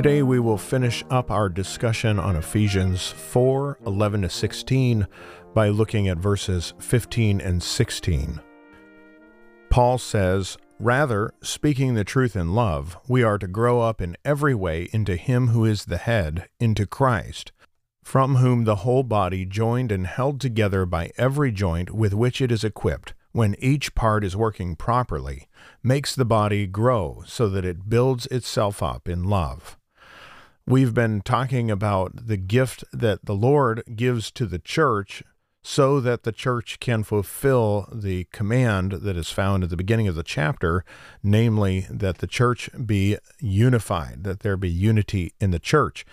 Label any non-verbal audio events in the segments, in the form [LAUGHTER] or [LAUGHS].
Today we will finish up our discussion on Ephesians 4 11 to 16 by looking at verses 15 and 16. Paul says, Rather, speaking the truth in love, we are to grow up in every way into Him who is the head, into Christ, from whom the whole body, joined and held together by every joint with which it is equipped, when each part is working properly, makes the body grow so that it builds itself up in love. We've been talking about the gift that the Lord gives to the church so that the church can fulfill the command that is found at the beginning of the chapter, namely that the church be unified, that there be unity in the church.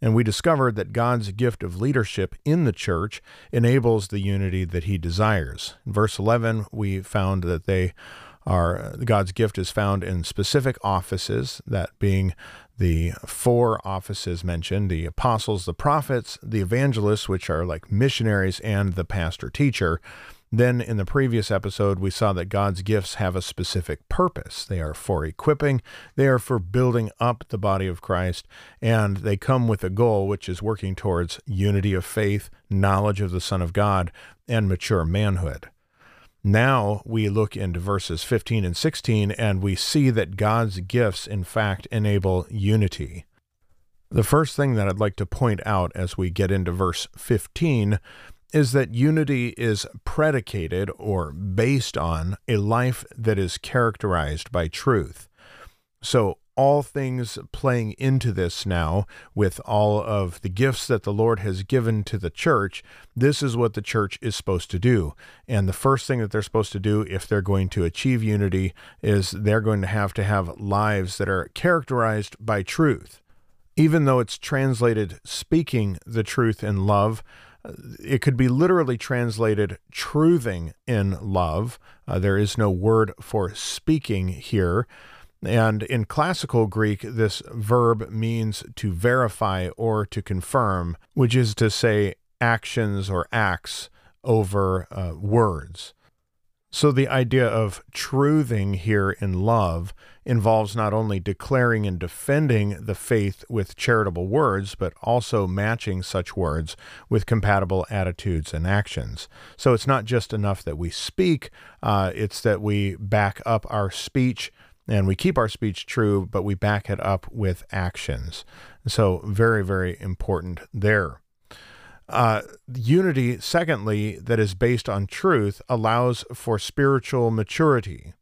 And we discovered that God's gift of leadership in the church enables the unity that he desires. In verse 11, we found that they are God's gift is found in specific offices, that being the four offices mentioned the apostles, the prophets, the evangelists, which are like missionaries, and the pastor teacher. Then, in the previous episode, we saw that God's gifts have a specific purpose. They are for equipping, they are for building up the body of Christ, and they come with a goal, which is working towards unity of faith, knowledge of the Son of God, and mature manhood. Now we look into verses 15 and 16 and we see that God's gifts, in fact, enable unity. The first thing that I'd like to point out as we get into verse 15 is that unity is predicated or based on a life that is characterized by truth. So all things playing into this now with all of the gifts that the Lord has given to the church. This is what the church is supposed to do. And the first thing that they're supposed to do if they're going to achieve unity is they're going to have to have lives that are characterized by truth. Even though it's translated speaking the truth in love, uh, it could be literally translated truthing in love. Uh, there is no word for speaking here. And in classical Greek, this verb means to verify or to confirm, which is to say actions or acts over uh, words. So the idea of truthing here in love involves not only declaring and defending the faith with charitable words, but also matching such words with compatible attitudes and actions. So it's not just enough that we speak, uh, it's that we back up our speech and we keep our speech true, but we back it up with actions. So, very, very important there. Uh, unity, secondly, that is based on truth, allows for spiritual maturity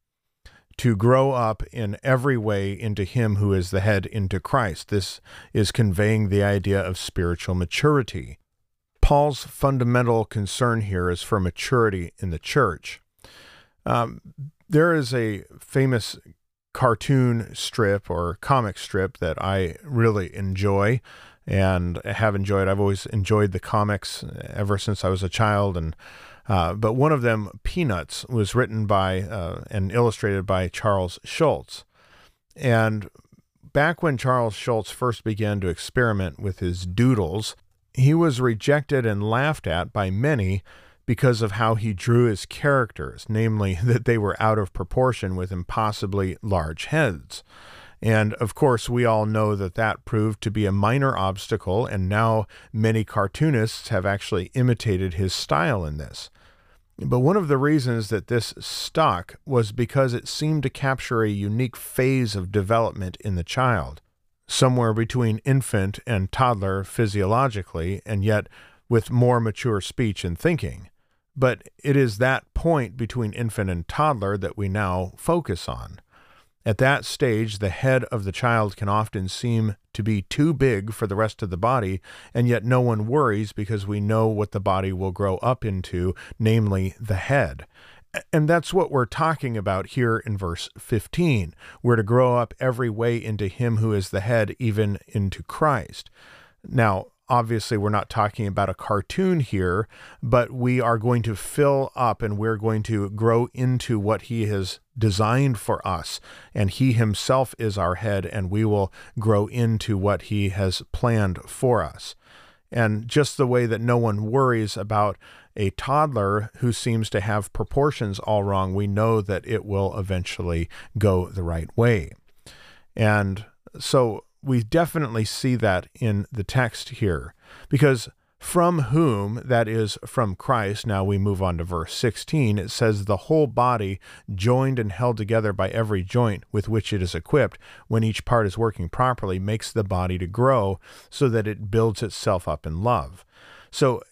to grow up in every way into Him who is the head, into Christ. This is conveying the idea of spiritual maturity. Paul's fundamental concern here is for maturity in the church. Um, there is a famous cartoon strip or comic strip that I really enjoy and have enjoyed. I've always enjoyed the comics ever since I was a child, and uh, but one of them, Peanuts, was written by uh, and illustrated by Charles Schulz, and back when Charles Schulz first began to experiment with his doodles, he was rejected and laughed at by many because of how he drew his characters, namely [LAUGHS] that they were out of proportion with impossibly large heads. And of course, we all know that that proved to be a minor obstacle, and now many cartoonists have actually imitated his style in this. But one of the reasons that this stuck was because it seemed to capture a unique phase of development in the child, somewhere between infant and toddler physiologically, and yet with more mature speech and thinking. But it is that point between infant and toddler that we now focus on. At that stage, the head of the child can often seem to be too big for the rest of the body, and yet no one worries because we know what the body will grow up into, namely the head. And that's what we're talking about here in verse 15. We're to grow up every way into Him who is the head, even into Christ. Now, obviously we're not talking about a cartoon here, but we are going to fill up and we're going to grow into what he has designed for us. And he himself is our head, and we will grow into what he has planned for us. And just the way that no one worries about a toddler who seems to have proportions all wrong, we know that it will eventually go the right way. And so we definitely see that in the text here because from whom, that is, from Christ, now we move on to verse 16, it says, the whole body, joined and held together by every joint with which it is equipped, when each part is working properly, makes the body to grow so that it builds itself up in love. So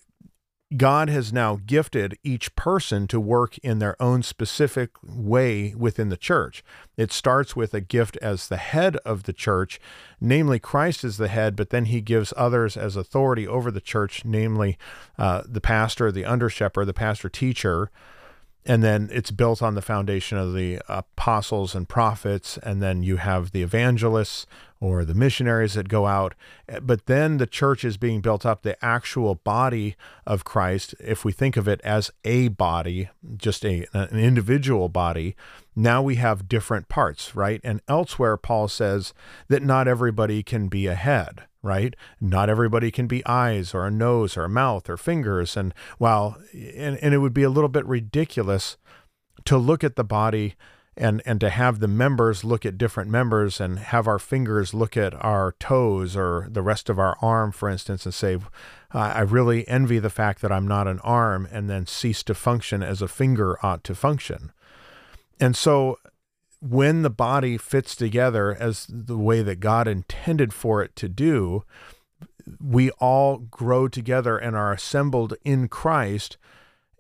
God has now gifted each person to work in their own specific way within the church. It starts with a gift as the head of the church, namely Christ is the head, but then he gives others as authority over the church, namely uh, the pastor, the under shepherd, the pastor teacher and then it's built on the foundation of the apostles and prophets and then you have the evangelists or the missionaries that go out eh, but then the church is being built up the actual body of Christ if we think of it as a body just a an individual body now we have different parts right and elsewhere Paul says that not everybody can be a head right? Not everybody can be eyes or a nose or a mouth or fingers. And while, and, and it would be a little bit ridiculous to look at the body and, and to have the members look at different members and have our fingers look at our toes or the rest of our arm, for instance, and say, I really envy the fact that I'm not an arm and then cease to function as a finger ought to function. And so when the body fits together as the way that God intended for it to do, we all grow together and are assembled in Christ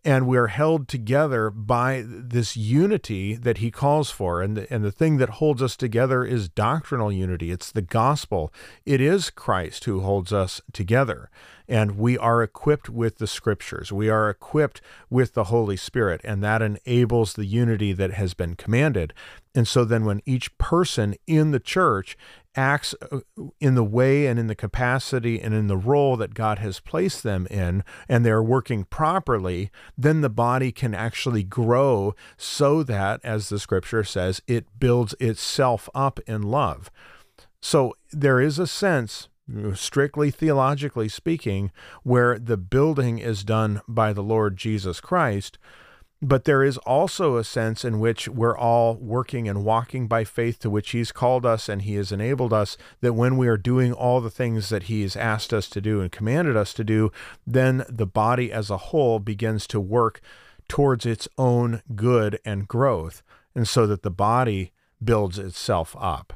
and we're held together by this unity that he calls for. And the, and the thing that holds us together is doctrinal unity. It's the gospel. It is Christ who holds us together. And we are equipped with the scriptures. We are equipped with the holy spirit and that enables the unity that has been commanded. And so then when each person in the church acts uh, in the way and in the capacity and in the role that God has placed them in, and they're working properly, then the body can actually grow so that, as the scripture says, it builds itself up in love. So there is a sense, strictly theologically speaking, where the building is done by the Lord Jesus Christ but there is also a sense in which we're all working and walking by faith to which He's called us and He has enabled us, that when we are doing all the things that He has asked us to do and commanded us to do, then the body as a whole begins to work towards its own good and growth. And so that the body builds itself up.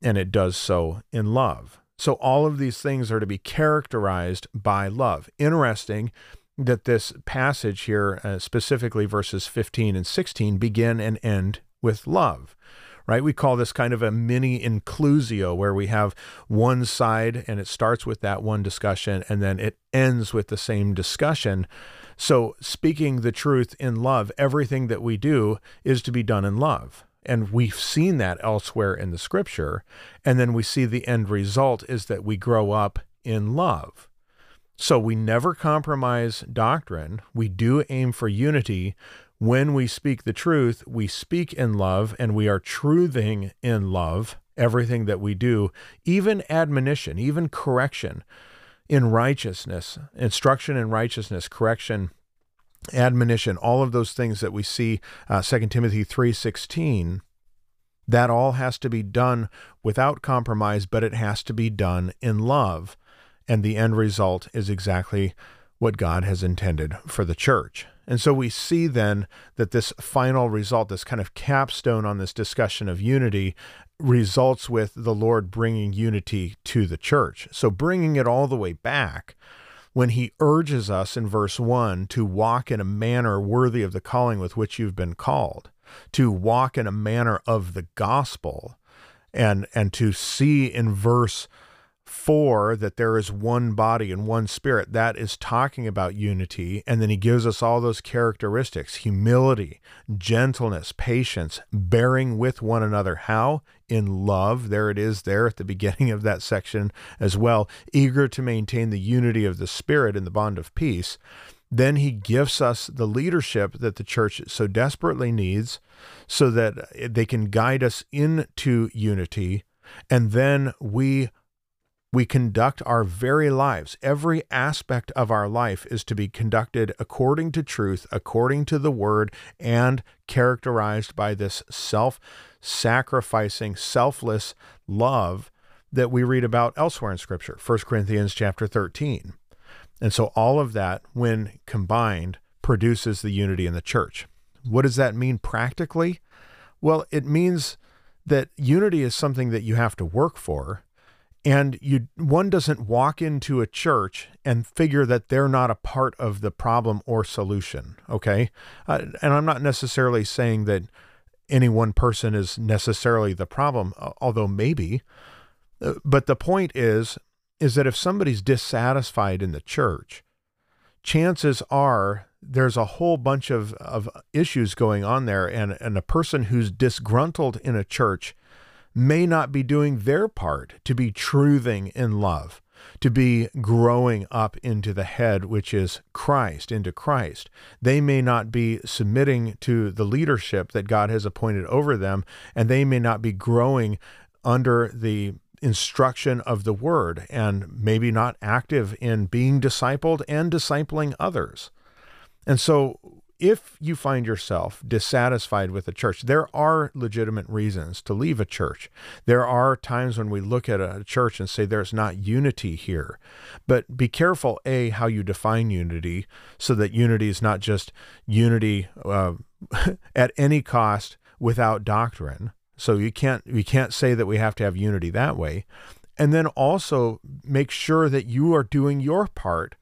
And it does so in love. So all of these things are to be characterized by love. Interesting that this passage here, uh, specifically verses 15 and 16, begin and end with love. Right? We call this kind of a mini inclusio where we have one side and it starts with that one discussion and then it ends with the same discussion. So, speaking the truth in love, everything that we do is to be done in love. And we've seen that elsewhere in the scripture. And then we see the end result is that we grow up in love. So we never compromise doctrine. We do aim for unity. When we speak the truth, we speak in love and we are truthing in love everything that we do, even admonition, even correction in righteousness, instruction in righteousness, correction, admonition, all of those things that we see uh, 2 Timothy 3:16 that all has to be done without compromise, but it has to be done in love and the end result is exactly what God has intended for the church. And so we see then that this final result, this kind of capstone on this discussion of unity, results with the Lord bringing unity to the church. So bringing it all the way back when he urges us in verse 1 to walk in a manner worthy of the calling with which you've been called, to walk in a manner of the gospel, and, and to see in verse 4 that there is one body and one spirit, that is talking about unity. And then he gives us all those characteristics humility, gentleness, patience, bearing with one another. How? In love. There it is, there at the [LAUGHS] beginning of that section as well. Eager to maintain the unity of the spirit in the bond of peace. Then he gives us the leadership that the church so desperately needs so that they can guide us into unity. And then we we conduct our very lives. Every aspect of our life is to be conducted according to truth, according to the word, and characterized by this self sacrificing, selfless love that we read about elsewhere in Scripture, 1 Corinthians chapter 13. And so all of that, when combined, produces the unity in the church. What does that mean practically? Well, it means that unity is something that you have to work for and you one doesn't walk into a church and figure that they're not a part of the problem or solution okay? Uh, and i'm not necessarily saying that any one person is necessarily the problem although maybe. Uh, but the point is is that if somebody's dissatisfied in the church chances are there's a whole bunch of, of issues going on there. And, and a person who's disgruntled in a church may not be doing their part to be truthing in love, to be growing up into the head, which is Christ, into Christ. They may not be submitting to the leadership that God has appointed over them, and they may not be growing under the instruction of the word and maybe not active in being discipled and discipling others. And so if you find yourself dissatisfied with a church, there are legitimate reasons to leave a church. There are times when we look at a church and say there's not unity here. But be careful, A, how you define unity, so that unity is not just unity uh, [LAUGHS] at any cost without doctrine. So you can't you can't say that we have to have unity that way. And then also make sure that you are doing your part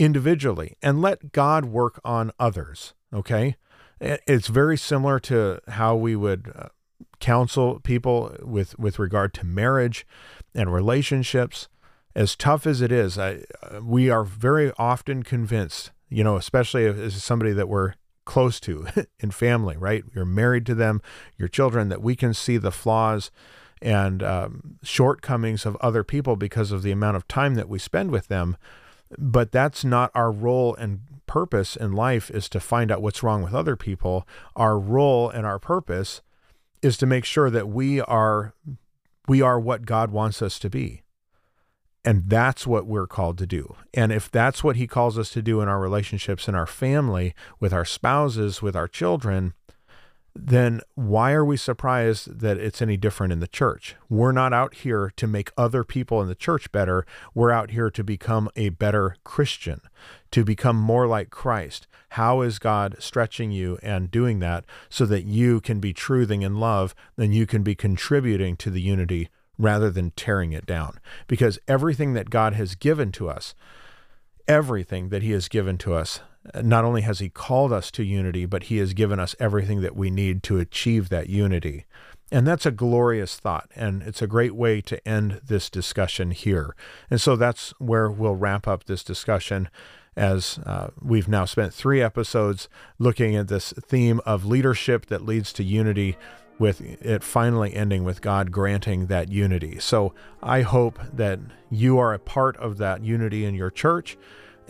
individually and let God work on others. Okay. It's very similar to how we would uh, counsel people with, with regard to marriage and relationships. As tough as it is, I, uh, we are very often convinced, you know, especially as somebody that we're close to [LAUGHS] in family, right? You're married to them, your children, that we can see the flaws and um, shortcomings of other people because of the amount of time that we spend with them but that's not our role and purpose in life is to find out what's wrong with other people. Our role and our purpose is to make sure that we are we are what God wants us to be. And that's what we're called to do. And if that's what he calls us to do in our relationships in our family with our spouses with our children then why are we surprised that it's any different in the church? We're not out here to make other people in the church better. We're out here to become a better Christian, to become more like Christ. How is God stretching you and doing that so that you can be truthing in love, then you can be contributing to the unity rather than tearing it down? Because everything that God has given to us, everything that He has given to us not only has He called us to unity, but He has given us everything that we need to achieve that unity. And that's a glorious thought, and it's a great way to end this discussion here. And so that's where we'll wrap up this discussion as uh, we've now spent three episodes looking at this theme of leadership that leads to unity, with it finally ending with God granting that unity. So I hope that you are a part of that unity in your church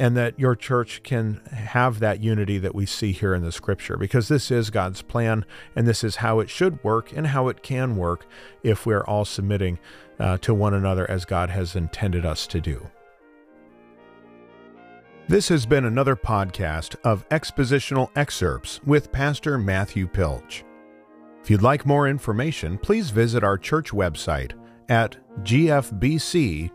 and that your church can have that unity that we see here in the scripture because this is God's plan and this is how it should work and how it can work if we're all submitting uh, to one another as God has intended us to do. This has been another podcast of expositional excerpts with Pastor Matthew Pilch. If you'd like more information, please visit our church website at gfbc.net.